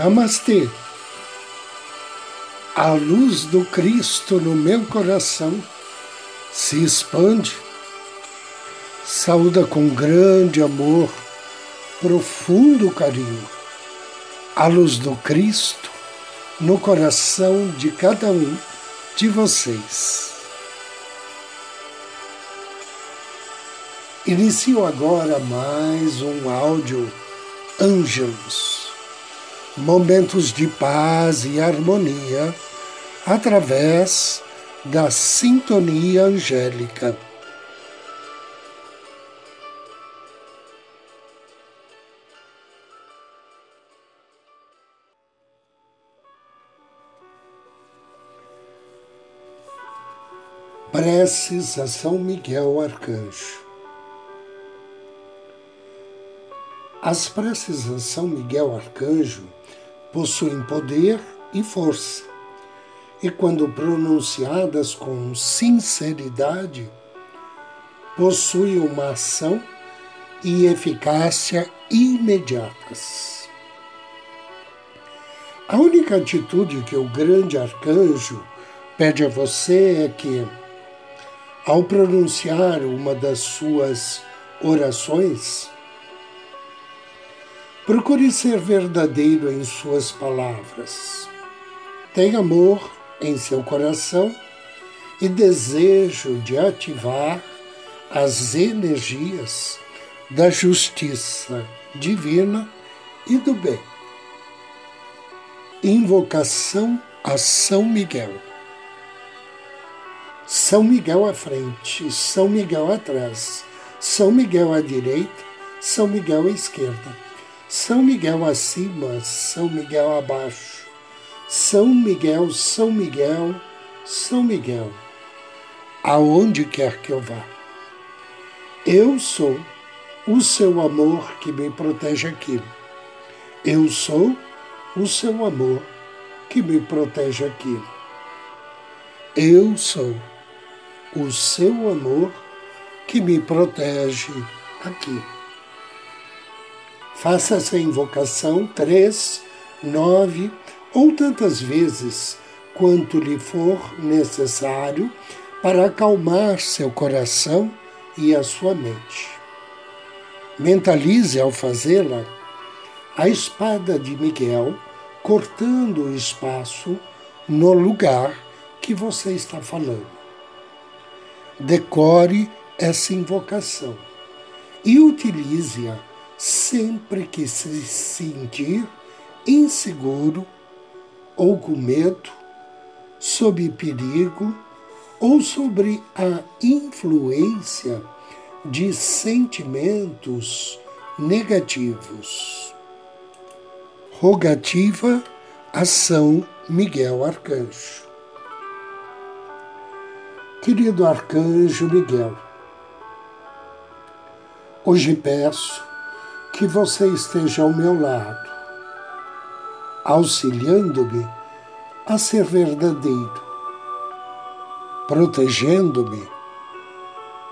Namastê. A luz do Cristo no meu coração se expande, saúda com grande amor, profundo carinho, a luz do Cristo no coração de cada um de vocês. Inicio agora mais um áudio Ângelos momentos de paz e harmonia através da sintonia angélica. Preces a São Miguel Arcanjo. As preces a São Miguel Arcanjo possuem poder e força, e quando pronunciadas com sinceridade, possuem uma ação e eficácia imediatas. A única atitude que o grande arcanjo pede a você é que, ao pronunciar uma das suas orações, Procure ser verdadeiro em suas palavras. Tenha amor em seu coração e desejo de ativar as energias da justiça divina e do bem. Invocação a São Miguel. São Miguel à frente, São Miguel atrás, São Miguel à direita, São Miguel à esquerda são Miguel acima, São Miguel abaixo. São Miguel, São Miguel, São Miguel, aonde quer que eu vá. Eu sou o seu amor que me protege aqui. Eu sou o seu amor que me protege aqui. Eu sou o seu amor que me protege aqui. Faça essa invocação três, nove ou tantas vezes quanto lhe for necessário para acalmar seu coração e a sua mente. Mentalize ao fazê-la a espada de Miguel cortando o espaço no lugar que você está falando. Decore essa invocação e utilize-a sempre que se sentir inseguro ou com medo, sob perigo ou sobre a influência de sentimentos negativos. Rogativa a São Miguel Arcanjo. Querido Arcanjo Miguel, hoje peço que você esteja ao meu lado, auxiliando-me a ser verdadeiro, protegendo-me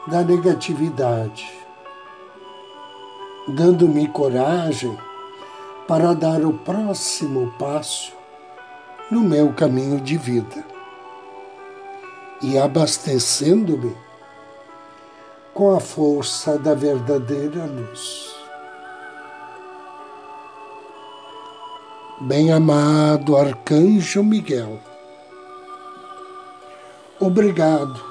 da negatividade, dando-me coragem para dar o próximo passo no meu caminho de vida e abastecendo-me com a força da verdadeira luz. Bem-amado Arcanjo Miguel, obrigado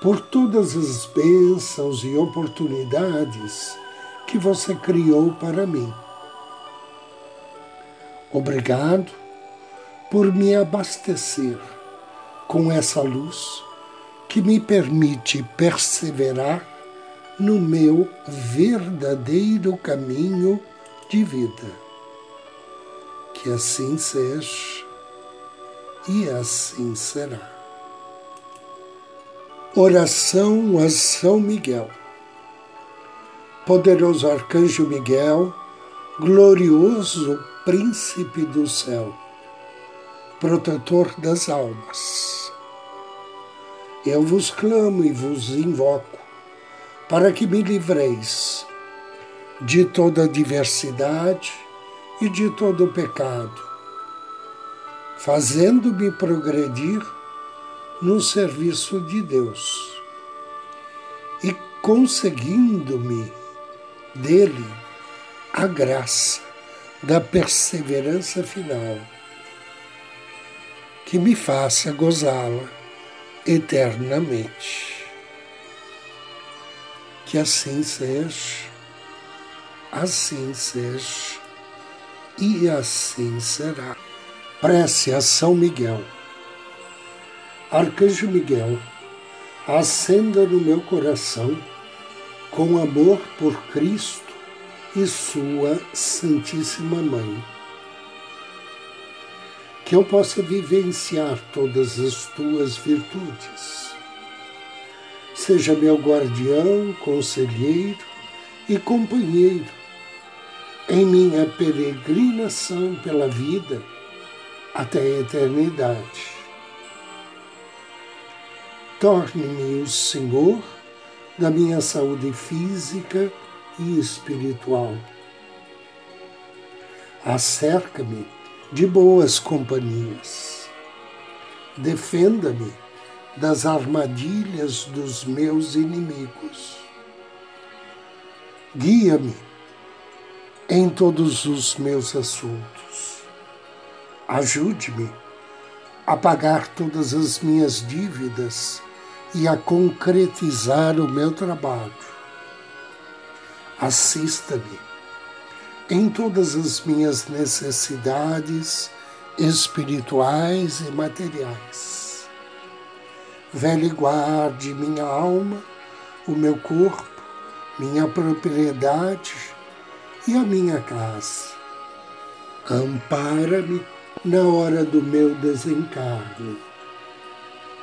por todas as bênçãos e oportunidades que você criou para mim. Obrigado por me abastecer com essa luz que me permite perseverar no meu verdadeiro caminho de vida. Que assim seja e assim será. Oração a São Miguel. Poderoso Arcanjo Miguel, glorioso Príncipe do céu, protetor das almas. Eu vos clamo e vos invoco para que me livreis de toda adversidade e de todo o pecado, fazendo-me progredir no serviço de Deus e conseguindo-me dele a graça da perseverança final, que me faça gozá-la eternamente. Que assim seja, assim seja e assim será. Prece a São Miguel. Arcanjo Miguel, acenda no meu coração com amor por Cristo e Sua Santíssima Mãe. Que eu possa vivenciar todas as tuas virtudes. Seja meu guardião, conselheiro e companheiro em minha peregrinação pela vida até a eternidade. Torne-me o Senhor da minha saúde física e espiritual. Acerca-me de boas companhias. Defenda-me das armadilhas dos meus inimigos. Guia-me em todos os meus assuntos. Ajude-me a pagar todas as minhas dívidas e a concretizar o meu trabalho. Assista-me em todas as minhas necessidades espirituais e materiais. Vele guarde minha alma, o meu corpo, minha propriedade e a minha casa. Ampara-me na hora do meu desencarne.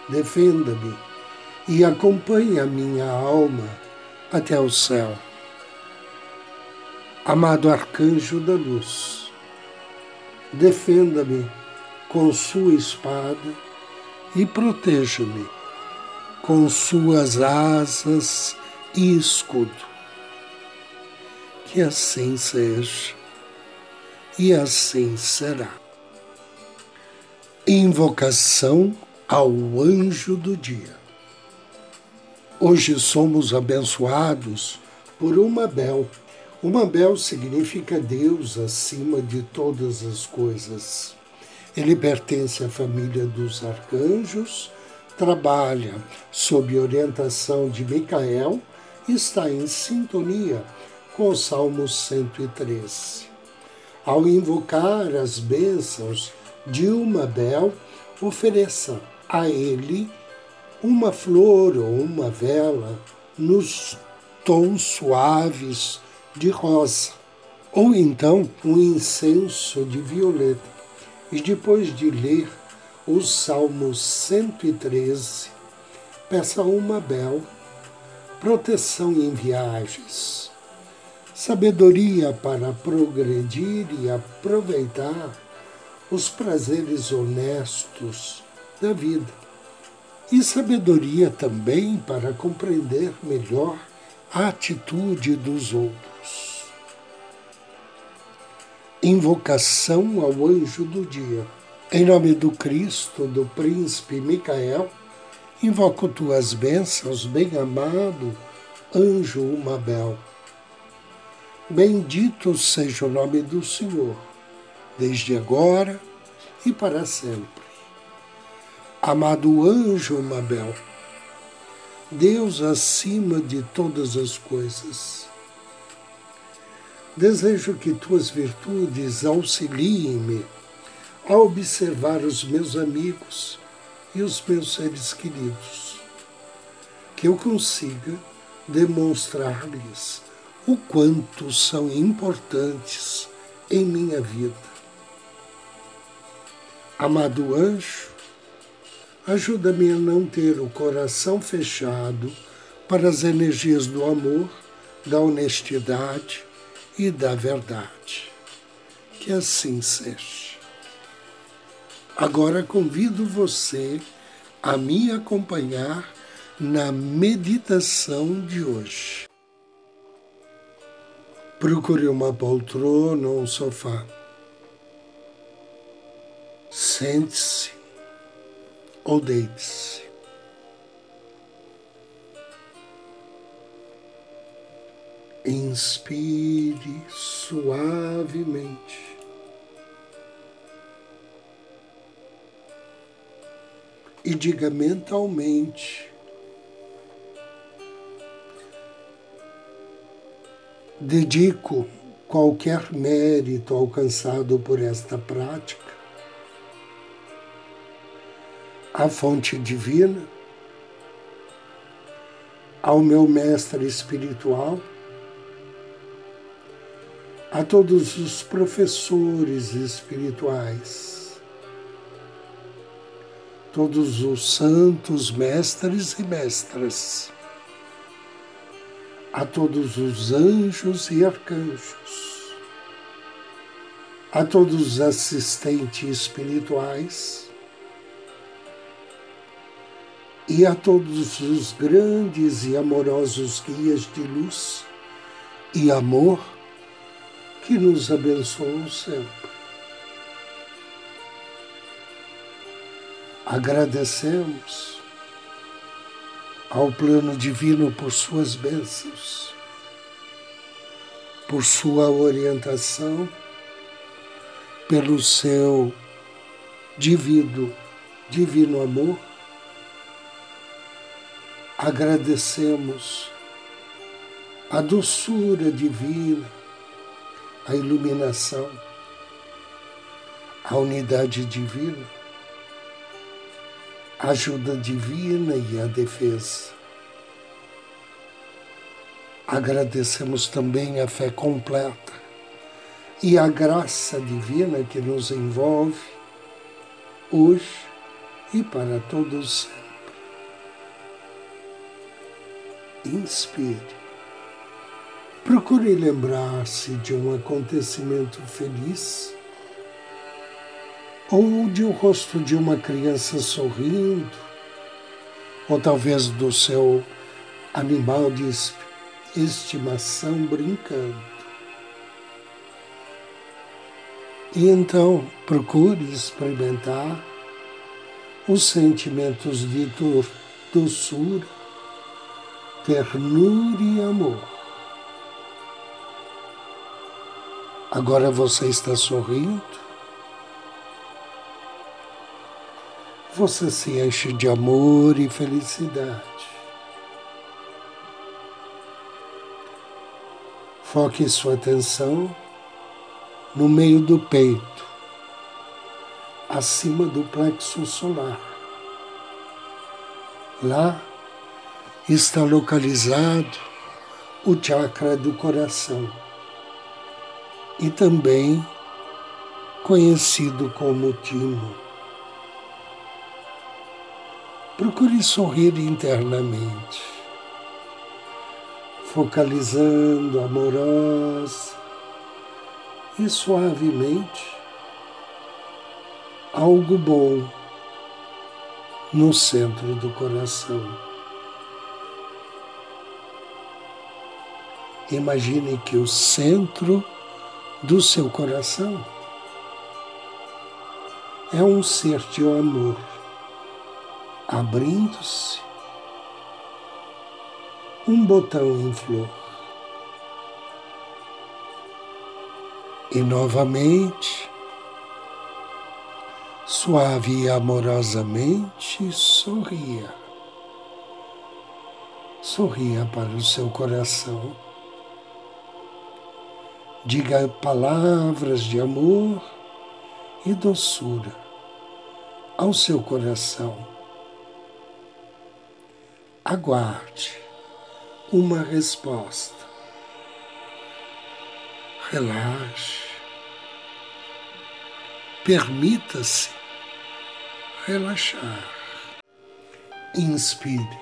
Defenda-me e acompanhe a minha alma até o céu. Amado arcanjo da luz, defenda-me com sua espada e proteja-me com suas asas e escudo que assim seja e assim será. Invocação ao anjo do dia. Hoje somos abençoados por uma bel. Uma bel significa Deus acima de todas as coisas. Ele pertence à família dos arcanjos, trabalha sob orientação de Micael e está em sintonia com o Salmo 113. Ao invocar as bênçãos de uma bel, ofereça a ele uma flor ou uma vela nos tons suaves de rosa, ou então um incenso de violeta. E depois de ler o Salmo 113, peça a uma bel proteção em viagens sabedoria para progredir e aproveitar os prazeres honestos da vida, e sabedoria também para compreender melhor a atitude dos outros. Invocação ao anjo do dia. Em nome do Cristo, do príncipe Micael, invoco tuas bênçãos, bem-amado anjo Umabel Bendito seja o nome do Senhor, desde agora e para sempre. Amado anjo Mabel, Deus acima de todas as coisas, desejo que tuas virtudes auxiliem-me a observar os meus amigos e os meus seres queridos, que eu consiga demonstrar-lhes o quanto são importantes em minha vida. Amado anjo, ajuda-me a não ter o coração fechado para as energias do amor, da honestidade e da verdade. Que assim seja. Agora convido você a me acompanhar na meditação de hoje. Procure uma poltrona ou um sofá. Sente-se ou deite-se. Inspire suavemente. E diga mentalmente dedico qualquer mérito alcançado por esta prática. À fonte divina, ao meu mestre espiritual, a todos os professores espirituais, todos os santos mestres e mestras, a todos os anjos e arcanjos, a todos os assistentes espirituais e a todos os grandes e amorosos guias de luz e amor que nos abençoam sempre. Agradecemos ao plano divino por suas bênçãos, por sua orientação, pelo seu divino, divino amor. Agradecemos a doçura divina, a iluminação, a unidade divina a ajuda divina e a defesa. Agradecemos também a fé completa e a graça divina que nos envolve hoje e para todos sempre. Inspire. Procure lembrar-se de um acontecimento feliz ou de o rosto de uma criança sorrindo, ou talvez do seu animal de estimação brincando. E então procure experimentar os sentimentos de doçura, ternura e amor. Agora você está sorrindo você se enche de amor e felicidade. Foque sua atenção no meio do peito, acima do plexo solar. Lá está localizado o chakra do coração e também conhecido como timo. Procure sorrir internamente, focalizando amorosa e suavemente algo bom no centro do coração. Imagine que o centro do seu coração é um ser de amor abrindo-se um botão em flor. E novamente, suave e amorosamente, sorria. Sorria para o seu coração. Diga palavras de amor e doçura ao seu coração aguarde uma resposta. Relaxe. Permita-se relaxar. Inspire.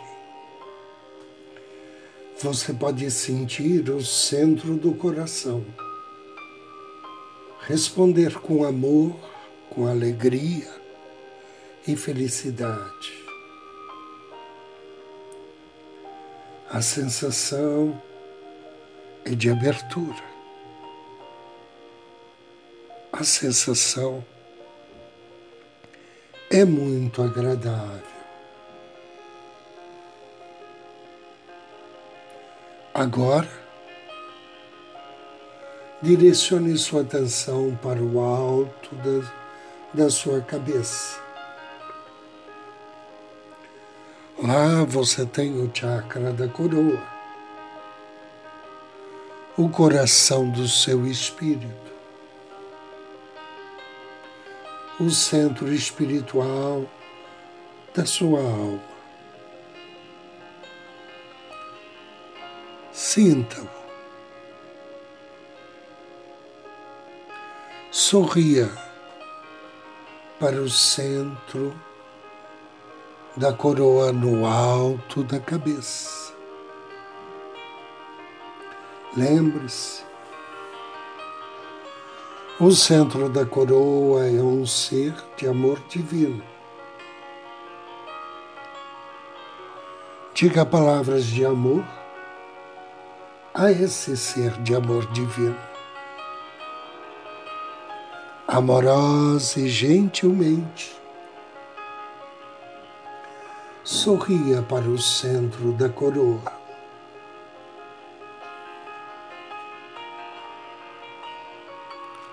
Você pode sentir o centro do coração. Responder com amor, com alegria e felicidade. A sensação é de abertura. A sensação é muito agradável. Agora, direcione sua atenção para o alto da, da sua cabeça. Lá você tem o chakra da coroa, o coração do seu espírito, o centro espiritual da sua alma. Sinta-o. Sorria para o centro da coroa no alto da cabeça. Lembre-se, o centro da coroa é um ser de amor divino. Diga palavras de amor a esse ser de amor divino. Amorosa e gentilmente, sorria para o centro da coroa.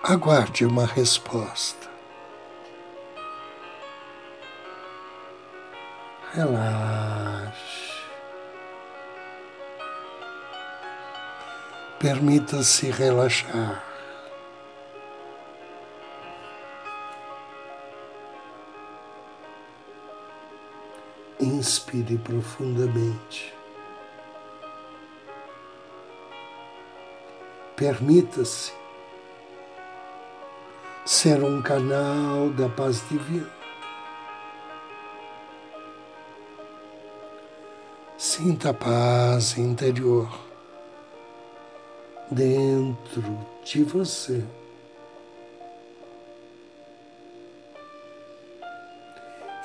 Aguarde uma resposta. Relaxe. Permita-se relaxar. Inspire profundamente. Permita-se ser um canal da paz divina. Sinta a paz interior dentro de você.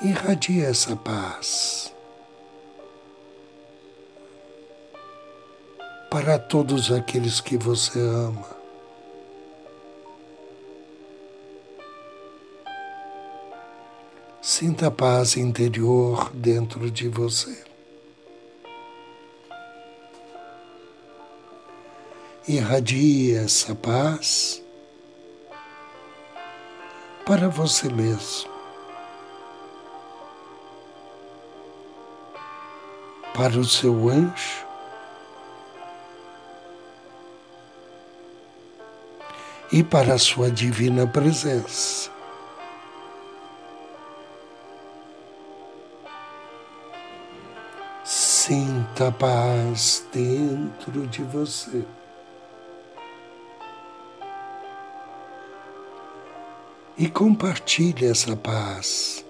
Irradie essa paz para todos aqueles que você ama. Sinta a paz interior dentro de você. irradie essa paz para você mesmo, para o seu anjo e para a sua divina presença. Sinta a paz dentro de você. e compartilhe essa paz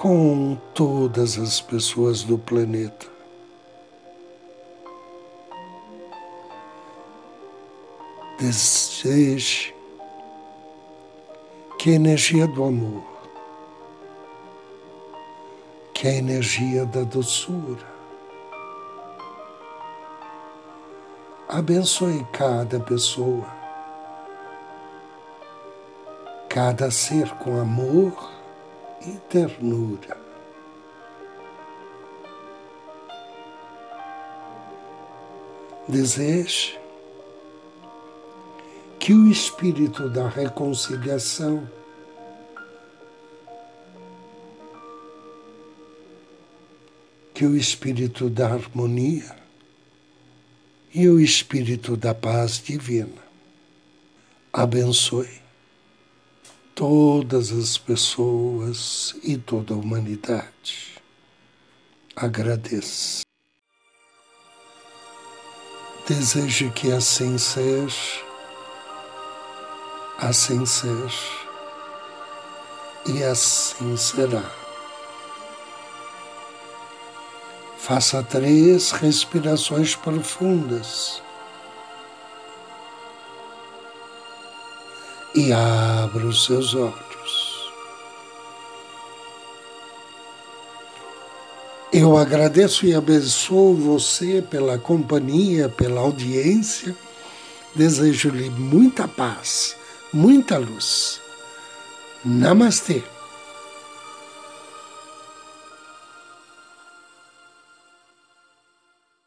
com todas as pessoas do planeta. Deseje que a energia do amor, que a energia da doçura, abençoe cada pessoa cada ser com amor e ternura. Deseje que o espírito da reconciliação que o espírito da harmonia e o espírito da paz divina abençoe todas as pessoas e toda a humanidade. Agradeço. Desejo que assim seja, assim seja, e assim será. Faça três respirações profundas. E abra os seus olhos. Eu agradeço e abençoo você pela companhia, pela audiência. Desejo-lhe muita paz, muita luz. Namastê.